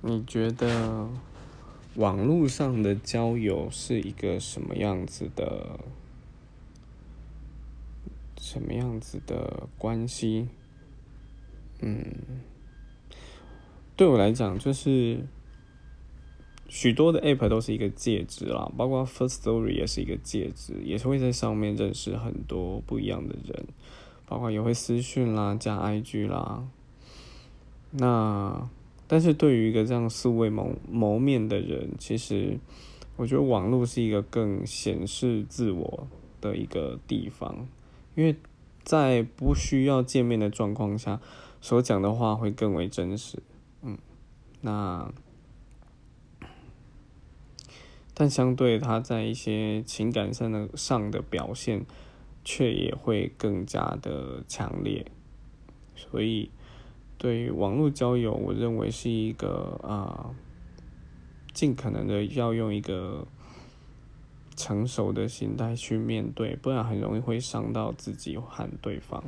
你觉得网络上的交友是一个什么样子的？什么样子的关系？嗯，对我来讲，就是许多的 App 都是一个介质啦，包括 First Story 也是一个介质，也是会在上面认识很多不一样的人，包括也会私讯啦、加 IG 啦。那但是对于一个这样素未谋谋面的人，其实我觉得网络是一个更显示自我的一个地方，因为在不需要见面的状况下，所讲的话会更为真实。嗯，那但相对他在一些情感上的上的表现，却也会更加的强烈，所以。对于网络交友，我认为是一个啊，尽可能的要用一个成熟的心态去面对，不然很容易会伤到自己和对方。